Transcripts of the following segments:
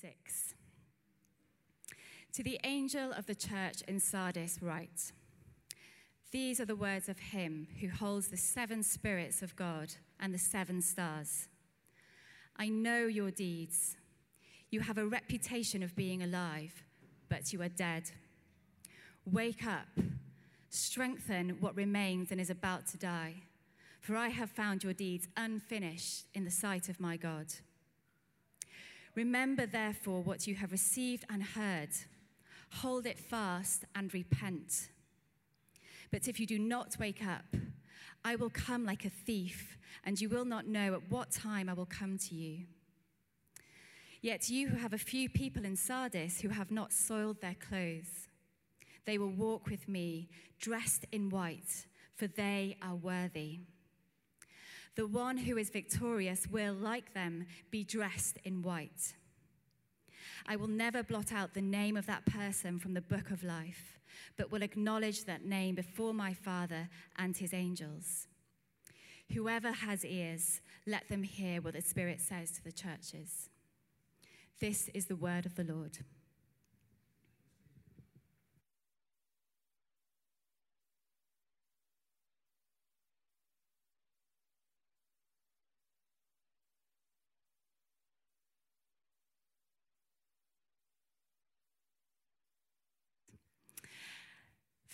6. To the angel of the church in Sardis, write These are the words of him who holds the seven spirits of God and the seven stars. I know your deeds. You have a reputation of being alive, but you are dead. Wake up, strengthen what remains and is about to die, for I have found your deeds unfinished in the sight of my God. Remember, therefore, what you have received and heard. Hold it fast and repent. But if you do not wake up, I will come like a thief, and you will not know at what time I will come to you. Yet you who have a few people in Sardis who have not soiled their clothes, they will walk with me dressed in white, for they are worthy. The one who is victorious will, like them, be dressed in white. I will never blot out the name of that person from the book of life, but will acknowledge that name before my Father and his angels. Whoever has ears, let them hear what the Spirit says to the churches. This is the word of the Lord.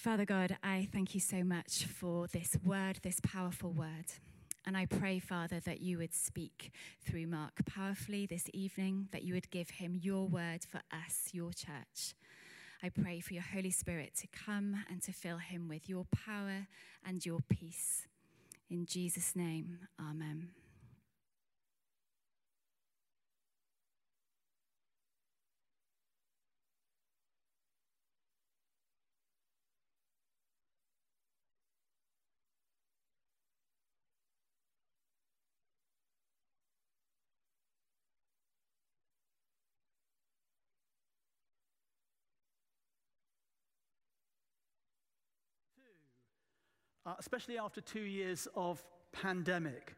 Father God, I thank you so much for this word, this powerful word. And I pray, Father, that you would speak through Mark powerfully this evening, that you would give him your word for us, your church. I pray for your Holy Spirit to come and to fill him with your power and your peace. In Jesus' name, amen. Uh, especially after two years of pandemic.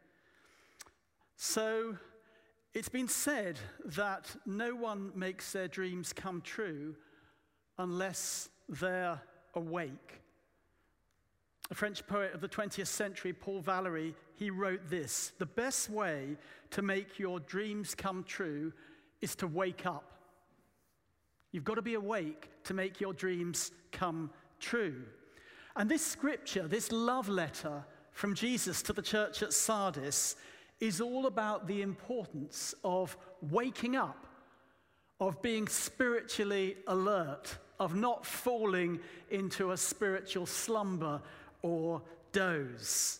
So it's been said that no one makes their dreams come true unless they're awake. A French poet of the 20th century, Paul Valéry, he wrote this The best way to make your dreams come true is to wake up. You've got to be awake to make your dreams come true. And this scripture, this love letter from Jesus to the church at Sardis, is all about the importance of waking up, of being spiritually alert, of not falling into a spiritual slumber or doze.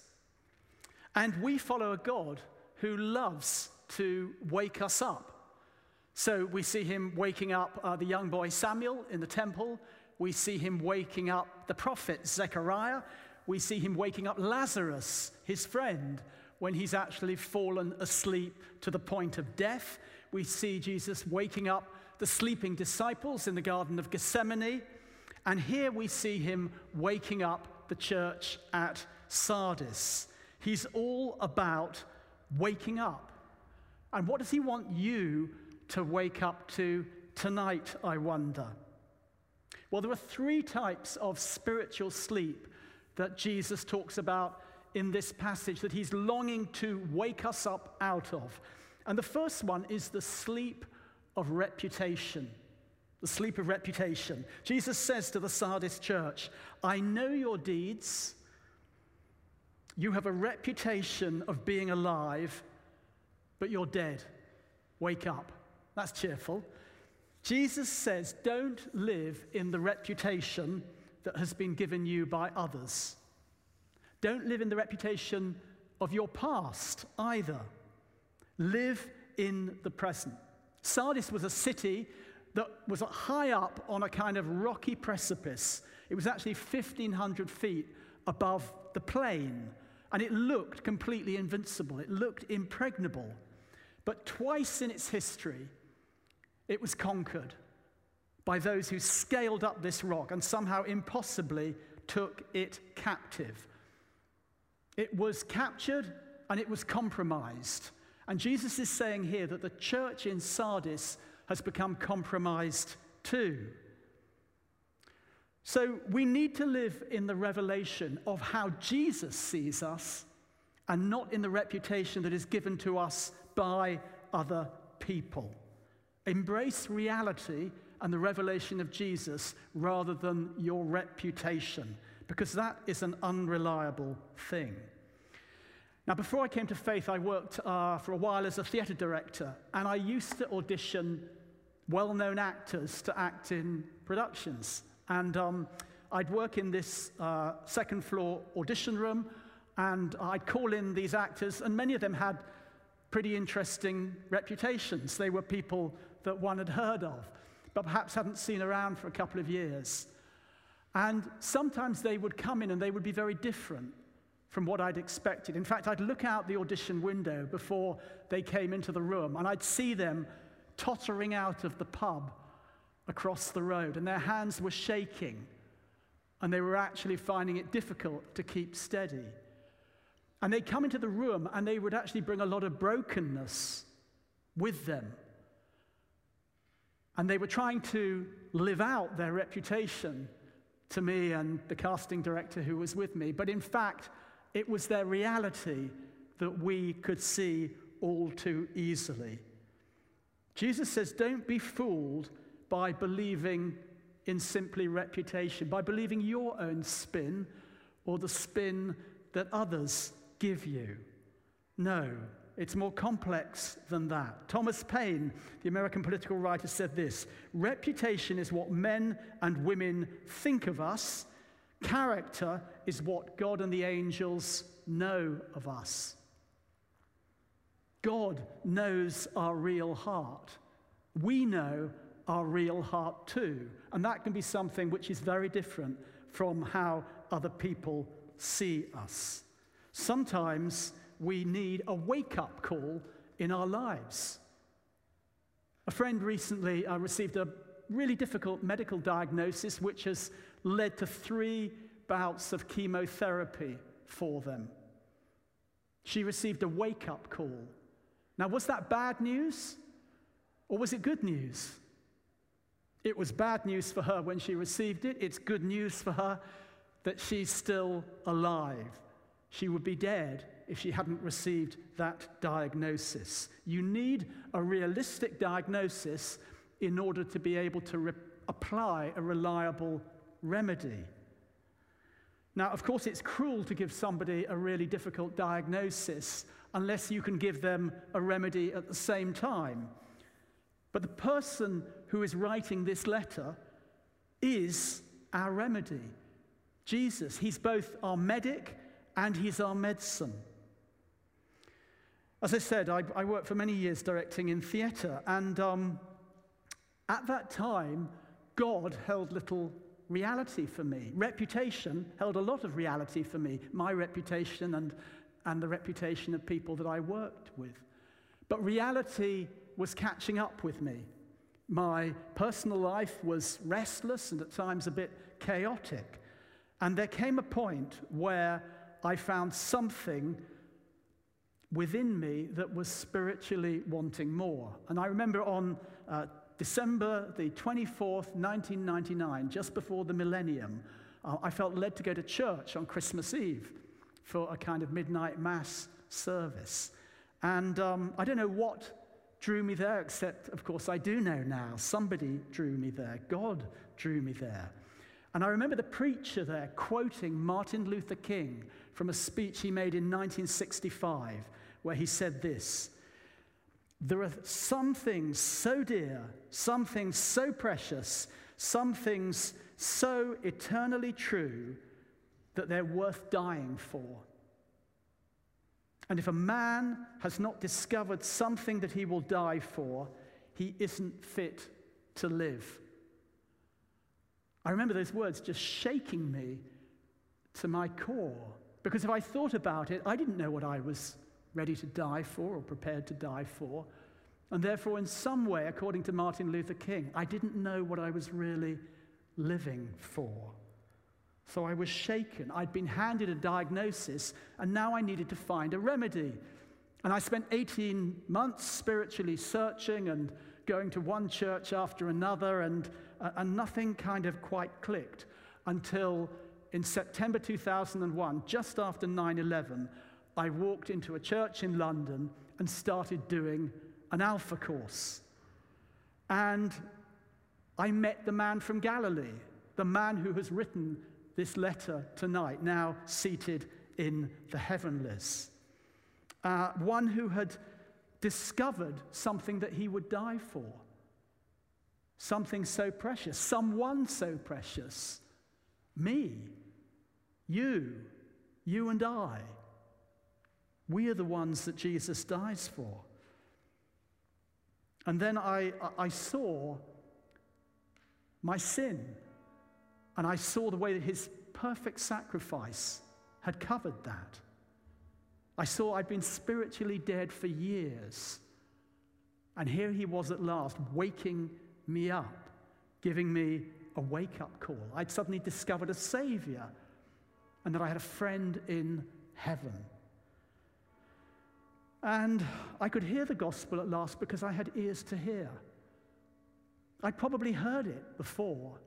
And we follow a God who loves to wake us up. So we see him waking up uh, the young boy Samuel in the temple we see him waking up the prophet Zechariah. We see him waking up Lazarus, his friend, when he's actually fallen asleep to the point of death. We see Jesus waking up the sleeping disciples in the Garden of Gethsemane. And here we see him waking up the church at Sardis. He's all about waking up. And what does he want you to wake up to tonight, I wonder? Well, there are three types of spiritual sleep that Jesus talks about in this passage that he's longing to wake us up out of. And the first one is the sleep of reputation. The sleep of reputation. Jesus says to the Sardis church, I know your deeds. You have a reputation of being alive, but you're dead. Wake up. That's cheerful. Jesus says, don't live in the reputation that has been given you by others. Don't live in the reputation of your past either. Live in the present. Sardis was a city that was high up on a kind of rocky precipice. It was actually 1,500 feet above the plain, and it looked completely invincible. It looked impregnable. But twice in its history, it was conquered by those who scaled up this rock and somehow impossibly took it captive. It was captured and it was compromised. And Jesus is saying here that the church in Sardis has become compromised too. So we need to live in the revelation of how Jesus sees us and not in the reputation that is given to us by other people. Embrace reality and the revelation of Jesus rather than your reputation, because that is an unreliable thing. Now, before I came to faith, I worked uh, for a while as a theatre director, and I used to audition well known actors to act in productions. And um, I'd work in this uh, second floor audition room, and I'd call in these actors, and many of them had pretty interesting reputations. They were people that one had heard of, but perhaps hadn't seen around for a couple of years. And sometimes they would come in and they would be very different from what I'd expected. In fact, I'd look out the audition window before they came into the room, and I'd see them tottering out of the pub across the road, and their hands were shaking, and they were actually finding it difficult to keep steady. And they'd come into the room, and they would actually bring a lot of brokenness with them. And they were trying to live out their reputation to me and the casting director who was with me. But in fact, it was their reality that we could see all too easily. Jesus says, Don't be fooled by believing in simply reputation, by believing your own spin or the spin that others give you. No, it's more complex than that. Thomas Paine, the American political writer, said this Reputation is what men and women think of us, character is what God and the angels know of us. God knows our real heart. We know our real heart too. And that can be something which is very different from how other people see us. Sometimes we need a wake up call in our lives. A friend recently uh, received a really difficult medical diagnosis, which has led to three bouts of chemotherapy for them. She received a wake up call. Now, was that bad news or was it good news? It was bad news for her when she received it. It's good news for her that she's still alive. She would be dead if she hadn't received that diagnosis. You need a realistic diagnosis in order to be able to re- apply a reliable remedy. Now, of course, it's cruel to give somebody a really difficult diagnosis unless you can give them a remedy at the same time. But the person who is writing this letter is our remedy. Jesus, he's both our medic and he's our medicine. As I said, I, I worked for many years directing in theatre, and um, at that time, God held little reality for me. Reputation held a lot of reality for me, my reputation and, and the reputation of people that I worked with. But reality was catching up with me. My personal life was restless and at times a bit chaotic. And there came a point where I found something within me that was spiritually wanting more. And I remember on uh, December the 24th, 1999, just before the millennium, uh, I felt led to go to church on Christmas Eve for a kind of midnight mass service. And um, I don't know what drew me there, except, of course, I do know now. Somebody drew me there. God drew me there. And I remember the preacher there quoting Martin Luther King from a speech he made in 1965, where he said this There are some things so dear, some things so precious, some things so eternally true that they're worth dying for. And if a man has not discovered something that he will die for, he isn't fit to live. I remember those words just shaking me to my core. Because if I thought about it, I didn't know what I was ready to die for or prepared to die for. And therefore, in some way, according to Martin Luther King, I didn't know what I was really living for. So I was shaken. I'd been handed a diagnosis, and now I needed to find a remedy. And I spent 18 months spiritually searching and going to one church after another, and, uh, and nothing kind of quite clicked until in September 2001, just after 9 11, I walked into a church in London and started doing an Alpha course. And I met the man from Galilee, the man who has written this letter tonight, now seated in the heavenlies. Uh, one who had discovered something that he would die for. Something so precious, someone so precious. Me, you, you and I. We are the ones that Jesus dies for. And then I, I saw my sin, and I saw the way that his perfect sacrifice had covered that. I saw I'd been spiritually dead for years. And here he was at last, waking me up, giving me a wake up call. I'd suddenly discovered a Savior and that I had a friend in heaven. And I could hear the gospel at last because I had ears to hear. I'd probably heard it before,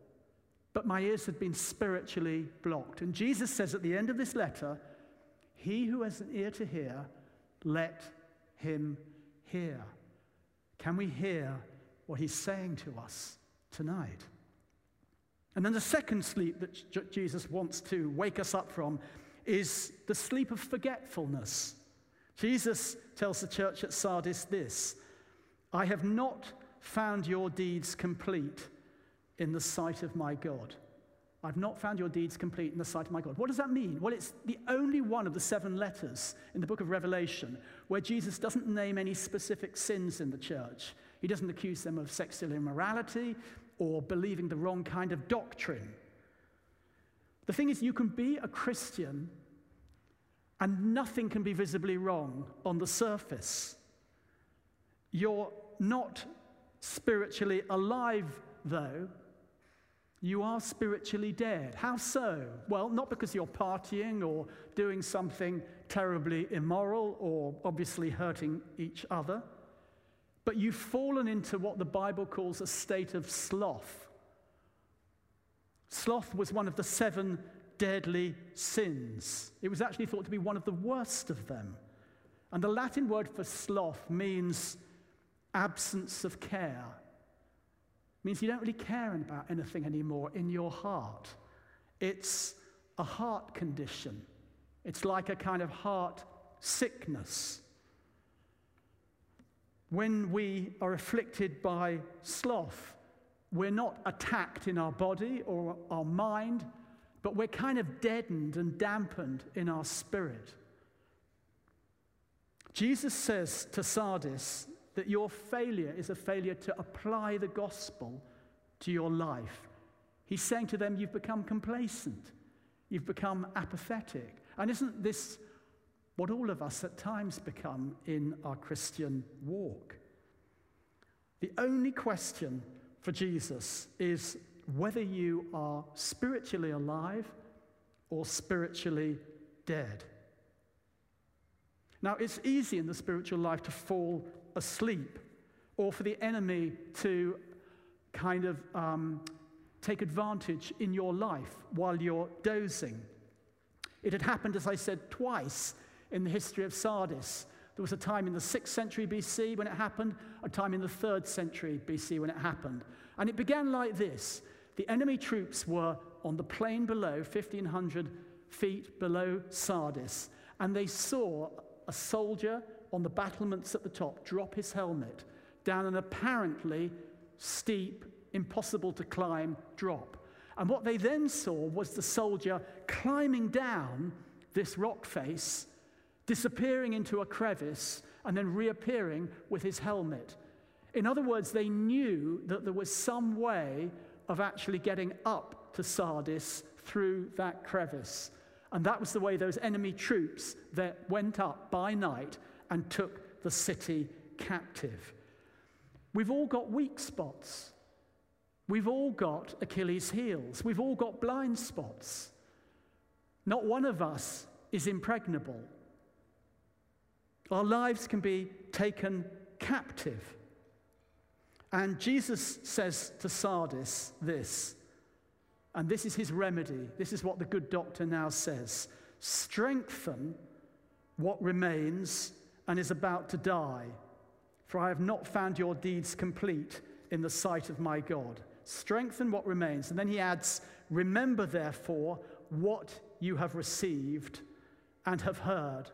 but my ears had been spiritually blocked. And Jesus says at the end of this letter, He who has an ear to hear, let him hear. Can we hear what he's saying to us tonight? And then the second sleep that Jesus wants to wake us up from is the sleep of forgetfulness. Jesus tells the church at Sardis this I have not found your deeds complete in the sight of my God. I've not found your deeds complete in the sight of my God. What does that mean? Well, it's the only one of the seven letters in the book of Revelation where Jesus doesn't name any specific sins in the church. He doesn't accuse them of sexual immorality or believing the wrong kind of doctrine. The thing is, you can be a Christian and nothing can be visibly wrong on the surface. You're not spiritually alive, though. You are spiritually dead. How so? Well, not because you're partying or doing something terribly immoral or obviously hurting each other, but you've fallen into what the Bible calls a state of sloth. Sloth was one of the seven deadly sins. It was actually thought to be one of the worst of them. And the Latin word for sloth means absence of care. It means you don't really care about anything anymore in your heart. It's a heart condition. It's like a kind of heart sickness. When we are afflicted by sloth, we're not attacked in our body or our mind, but we're kind of deadened and dampened in our spirit. Jesus says to Sardis that your failure is a failure to apply the gospel to your life. He's saying to them, You've become complacent, you've become apathetic. And isn't this what all of us at times become in our Christian walk? The only question for Jesus is whether you are spiritually alive or spiritually dead. Now, it's easy in the spiritual life to fall asleep or for the enemy to kind of um, take advantage in your life while you're dozing. It had happened, as I said, twice in the history of Sardis. There was a time in the 6th century BC when it happened, a time in the 3rd century BC when it happened. And it began like this the enemy troops were on the plain below, 1,500 feet below Sardis, and they saw a soldier on the battlements at the top drop his helmet down an apparently steep, impossible to climb drop. And what they then saw was the soldier climbing down this rock face, disappearing into a crevice, and then reappearing with his helmet. In other words, they knew that there was some way of actually getting up to Sardis through that crevice. And that was the way those enemy troops that went up by night and took the city captive. We've all got weak spots. We've all got Achilles' heels. We've all got blind spots. Not one of us is impregnable. Our lives can be taken captive. And Jesus says to Sardis this, and this is his remedy. This is what the good doctor now says strengthen what remains and is about to die, for I have not found your deeds complete in the sight of my God. Strengthen what remains. And then he adds, Remember, therefore, what you have received and have heard.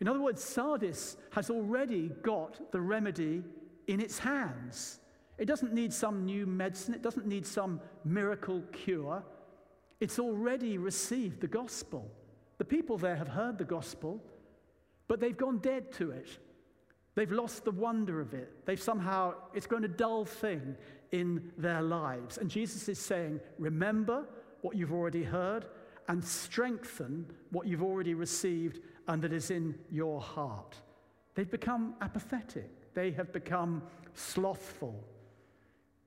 In other words, Sardis has already got the remedy in its hands. It doesn't need some new medicine, it doesn't need some miracle cure. It's already received the gospel. The people there have heard the gospel, but they've gone dead to it. They've lost the wonder of it. They've somehow, it's grown a dull thing in their lives. And Jesus is saying, Remember what you've already heard and strengthen what you've already received and that is in your heart. They've become apathetic, they have become slothful.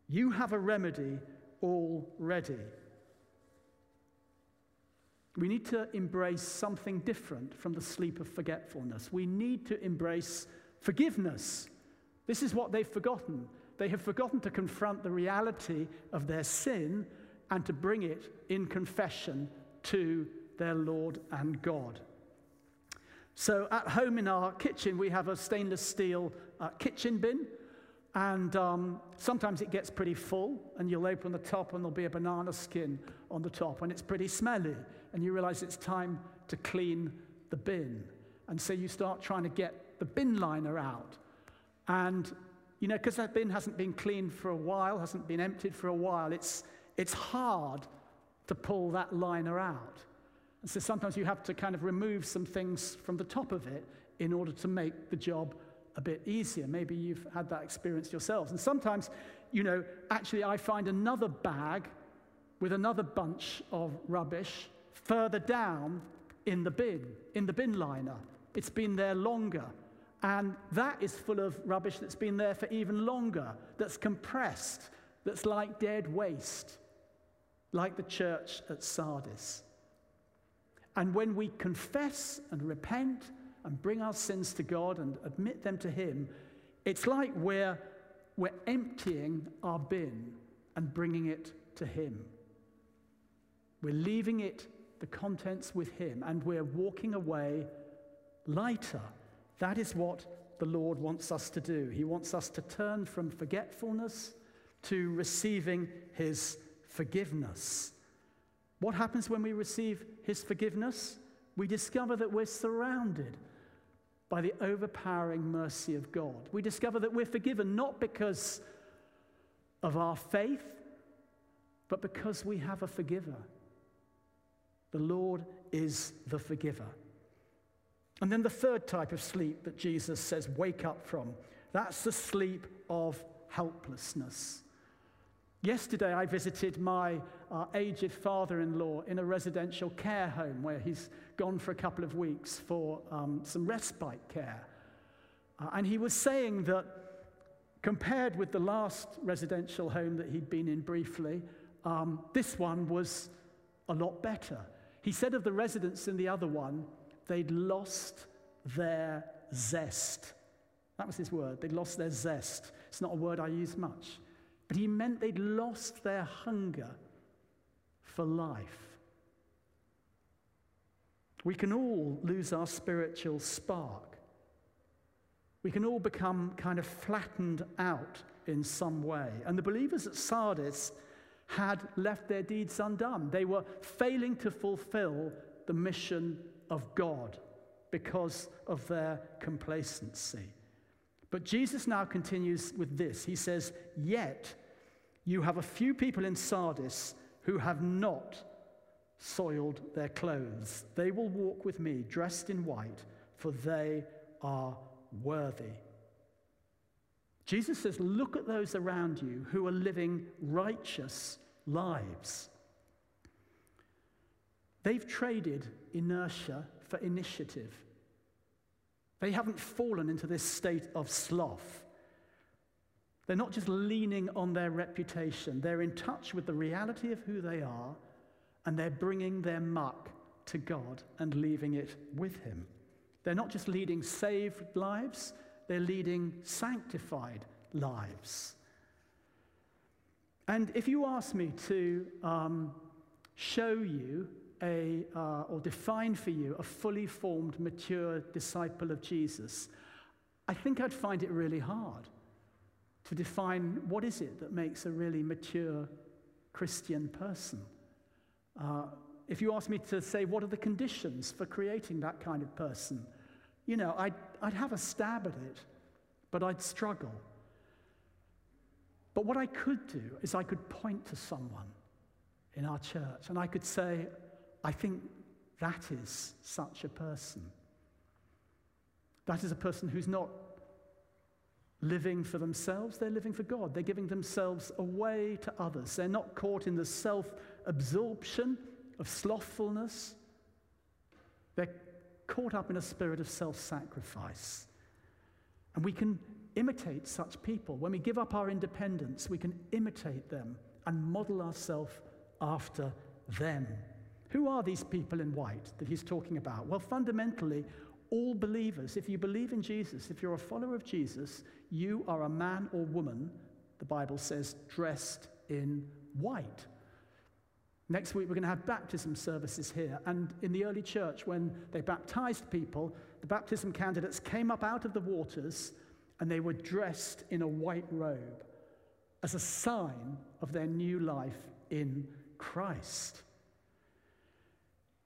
You have a remedy already. We need to embrace something different from the sleep of forgetfulness. We need to embrace forgiveness. This is what they've forgotten. They have forgotten to confront the reality of their sin and to bring it in confession to their Lord and God. So, at home in our kitchen, we have a stainless steel uh, kitchen bin. And um, sometimes it gets pretty full, and you'll open the top, and there'll be a banana skin on the top, and it's pretty smelly. And you realize it's time to clean the bin. And so you start trying to get the bin liner out. And, you know, because that bin hasn't been cleaned for a while, hasn't been emptied for a while, it's, it's hard to pull that liner out. And so sometimes you have to kind of remove some things from the top of it in order to make the job a bit easier. Maybe you've had that experience yourselves. And sometimes, you know, actually, I find another bag with another bunch of rubbish further down in the bin, in the bin liner. It's been there longer. And that is full of rubbish that's been there for even longer, that's compressed, that's like dead waste, like the church at Sardis. And when we confess and repent and bring our sins to God and admit them to Him, it's like we're, we're emptying our bin and bringing it to Him. We're leaving it, the contents with Him, and we're walking away lighter. That is what the Lord wants us to do. He wants us to turn from forgetfulness to receiving His forgiveness. What happens when we receive His forgiveness? We discover that we're surrounded by the overpowering mercy of God. We discover that we're forgiven not because of our faith, but because we have a forgiver. The Lord is the forgiver. And then the third type of sleep that Jesus says, wake up from, that's the sleep of helplessness. Yesterday, I visited my uh, aged father in law in a residential care home where he's gone for a couple of weeks for um, some respite care. Uh, and he was saying that compared with the last residential home that he'd been in briefly, um, this one was a lot better. He said of the residents in the other one, they'd lost their zest. That was his word. They'd lost their zest. It's not a word I use much. But he meant they'd lost their hunger for life. We can all lose our spiritual spark. We can all become kind of flattened out in some way. And the believers at Sardis had left their deeds undone. They were failing to fulfill the mission of God because of their complacency. But Jesus now continues with this. He says, Yet you have a few people in Sardis who have not soiled their clothes. They will walk with me dressed in white, for they are worthy. Jesus says, Look at those around you who are living righteous lives. They've traded inertia for initiative. They haven't fallen into this state of sloth. They're not just leaning on their reputation, they're in touch with the reality of who they are, and they're bringing their muck to God and leaving it with Him. They're not just leading saved lives, they're leading sanctified lives. And if you ask me to um, show you a, uh, or define for you a fully formed, mature disciple of Jesus, I think I'd find it really hard to define what is it that makes a really mature Christian person. Uh, if you ask me to say what are the conditions for creating that kind of person, you know, I'd, I'd have a stab at it, but I'd struggle. But what I could do is I could point to someone in our church and I could say, I think that is such a person. That is a person who's not living for themselves, they're living for God. They're giving themselves away to others. They're not caught in the self absorption of slothfulness. They're caught up in a spirit of self sacrifice. And we can imitate such people. When we give up our independence, we can imitate them and model ourselves after them. Who are these people in white that he's talking about? Well, fundamentally, all believers, if you believe in Jesus, if you're a follower of Jesus, you are a man or woman, the Bible says, dressed in white. Next week, we're going to have baptism services here. And in the early church, when they baptized people, the baptism candidates came up out of the waters and they were dressed in a white robe as a sign of their new life in Christ.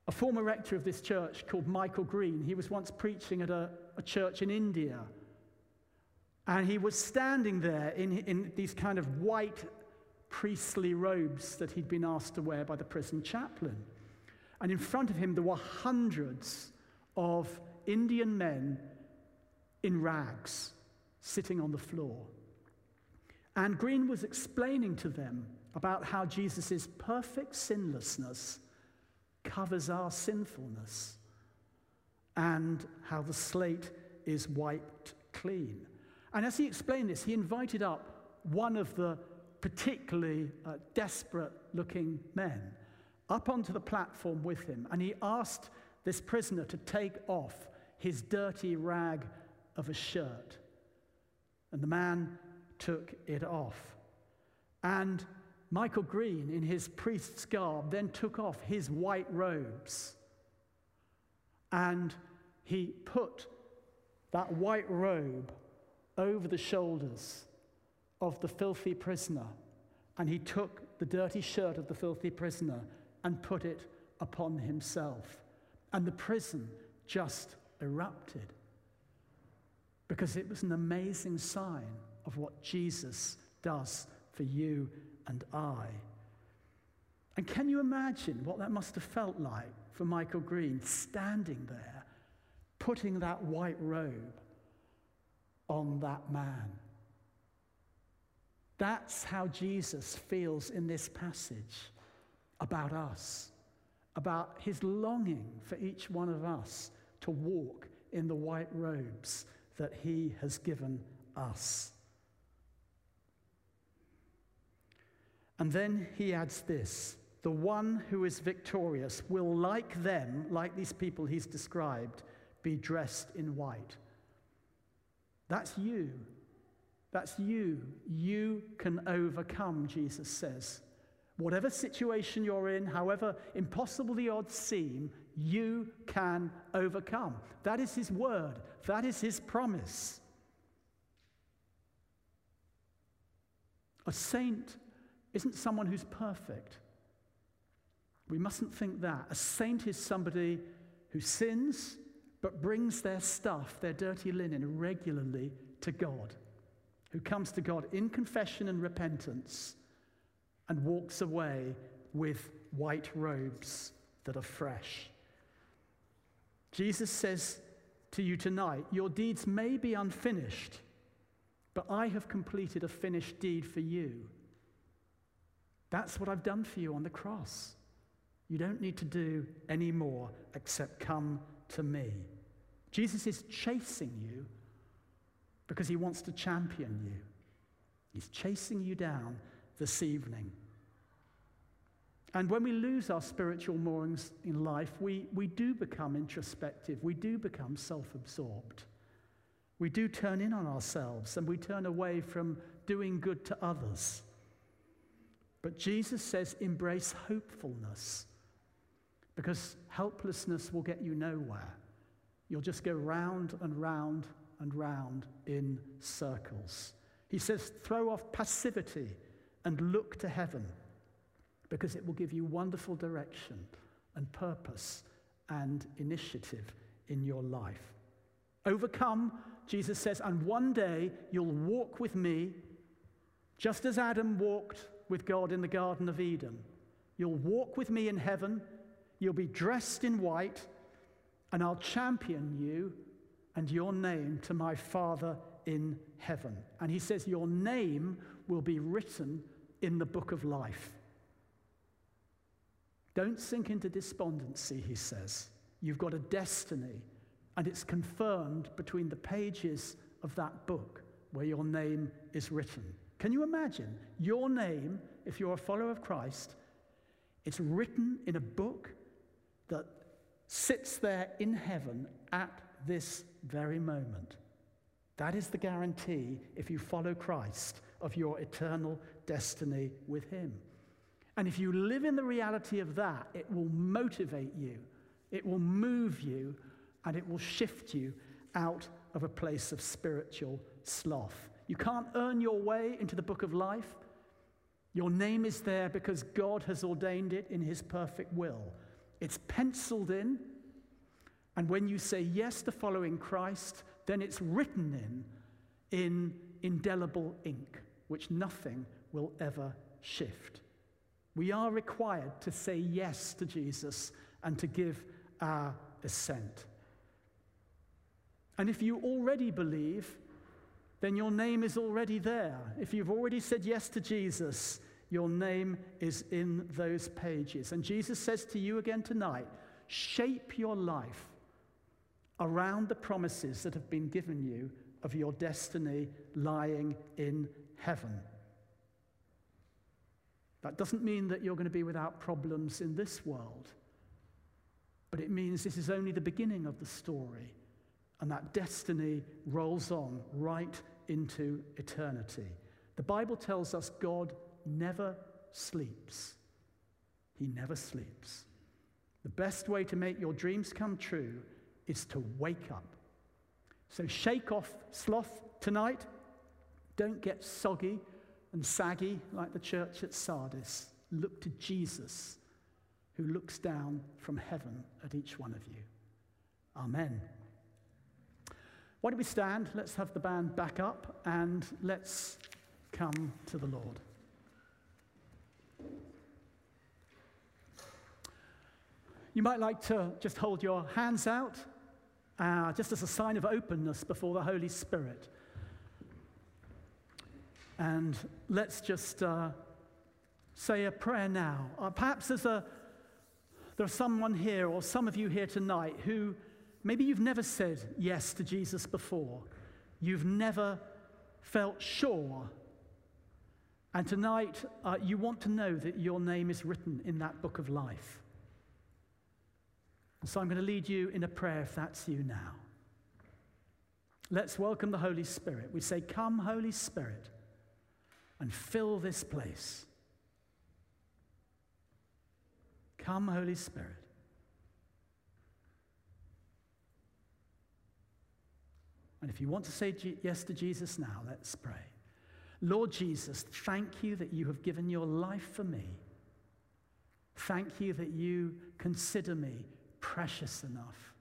A former rector of this church called Michael Green, he was once preaching at a, a church in India. And he was standing there in, in these kind of white priestly robes that he'd been asked to wear by the prison chaplain. And in front of him, there were hundreds of Indian men in rags sitting on the floor. And Green was explaining to them about how Jesus' perfect sinlessness covers our sinfulness and how the slate is wiped clean. And as he explained this, he invited up one of the particularly uh, desperate looking men up onto the platform with him, and he asked this prisoner to take off his dirty rag of a shirt. And the man took it off. And Michael Green, in his priest's garb, then took off his white robes and he put that white robe over the shoulders of the filthy prisoner. And he took the dirty shirt of the filthy prisoner and put it upon himself. And the prison just erupted because it was an amazing sign of what Jesus does for you and I. And can you imagine what that must have felt like for Michael Green standing there, putting that white robe on that man? That's how Jesus feels in this passage about us, about his longing for each one of us to walk in the white robes that he has given us. And then he adds this the one who is victorious will, like them, like these people he's described, be dressed in white. That's you. That's you. You can overcome, Jesus says. Whatever situation you're in, however impossible the odds seem, you can overcome. That is his word, that is his promise. A saint isn't someone who's perfect. We mustn't think that. A saint is somebody who sins but brings their stuff, their dirty linen, regularly to God, who comes to God in confession and repentance and walks away with white robes that are fresh. Jesus says to you tonight, Your deeds may be unfinished, but I have completed a finished deed for you. That's what I've done for you on the cross. You don't need to do any more except come to me. Jesus is chasing you because he wants to champion you. He's chasing you down this evening. And when we lose our spiritual moorings in life, we, we do become introspective, we do become self absorbed. We do turn in on ourselves and we turn away from doing good to others. But Jesus says, embrace hopefulness because helplessness will get you nowhere. You'll just go round and round and round in circles. He says, throw off passivity and look to heaven because it will give you wonderful direction and purpose and initiative in your life. Overcome, Jesus says, and one day you'll walk with me just as Adam walked with God in the Garden of Eden. You'll walk with me in heaven, you'll be dressed in white, and I'll champion you and your name to my Father in heaven. And he says, Your name will be written in the book of life. Don't sink into despondency, he says. You've got a destiny, and it's confirmed between the pages of that book where your name is written. Can you imagine your name, if you're a follower of Christ, it's written in a book that sits there in heaven at this very moment? That is the guarantee, if you follow Christ, of your eternal destiny with Him. And if you live in the reality of that, it will motivate you, it will move you, and it will shift you out of a place of spiritual sloth. You can't earn your way into the book of life. Your name is there because God has ordained it in His perfect will. It's penciled in, and when you say yes to following Christ, then it's written in in indelible ink, which nothing will ever shift. We are required to say yes to Jesus and to give our assent. And if you already believe, then your name is already there. If you've already said yes to Jesus, your name is in those pages. And Jesus says to you again tonight shape your life around the promises that have been given you of your destiny lying in heaven. That doesn't mean that you're going to be without problems in this world, but it means this is only the beginning of the story, and that destiny rolls on right into eternity. The Bible tells us God never sleeps. He never sleeps. The best way to make your dreams come true is to wake up. So shake off sloth tonight. Don't get soggy and saggy like the church at Sardis. Look to Jesus, who looks down from heaven at each one of you. Amen. Why don't we stand? Let's have the band back up and let's come to the Lord. You might like to just hold your hands out, uh, just as a sign of openness before the Holy Spirit. And let's just uh, say a prayer now. Uh, perhaps there's a, there's someone here, or some of you here tonight, who maybe you've never said yes to Jesus before. You've never felt sure. And tonight, uh, you want to know that your name is written in that book of life. So I'm going to lead you in a prayer if that's you now. Let's welcome the Holy Spirit. We say, Come, Holy Spirit and fill this place. Come, Holy Spirit. And if you want to say yes to Jesus now, let's pray. Lord Jesus, thank you that you have given your life for me. Thank you that you consider me precious enough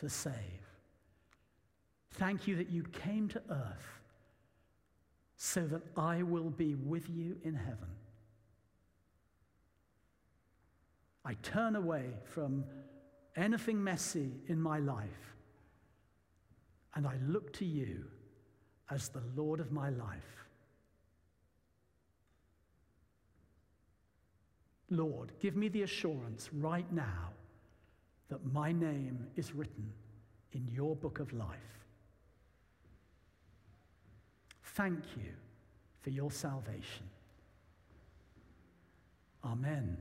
to save. Thank you that you came to earth so that I will be with you in heaven. I turn away from anything messy in my life and I look to you as the Lord of my life. Lord, give me the assurance right now that my name is written in your book of life. Thank you for your salvation. Amen.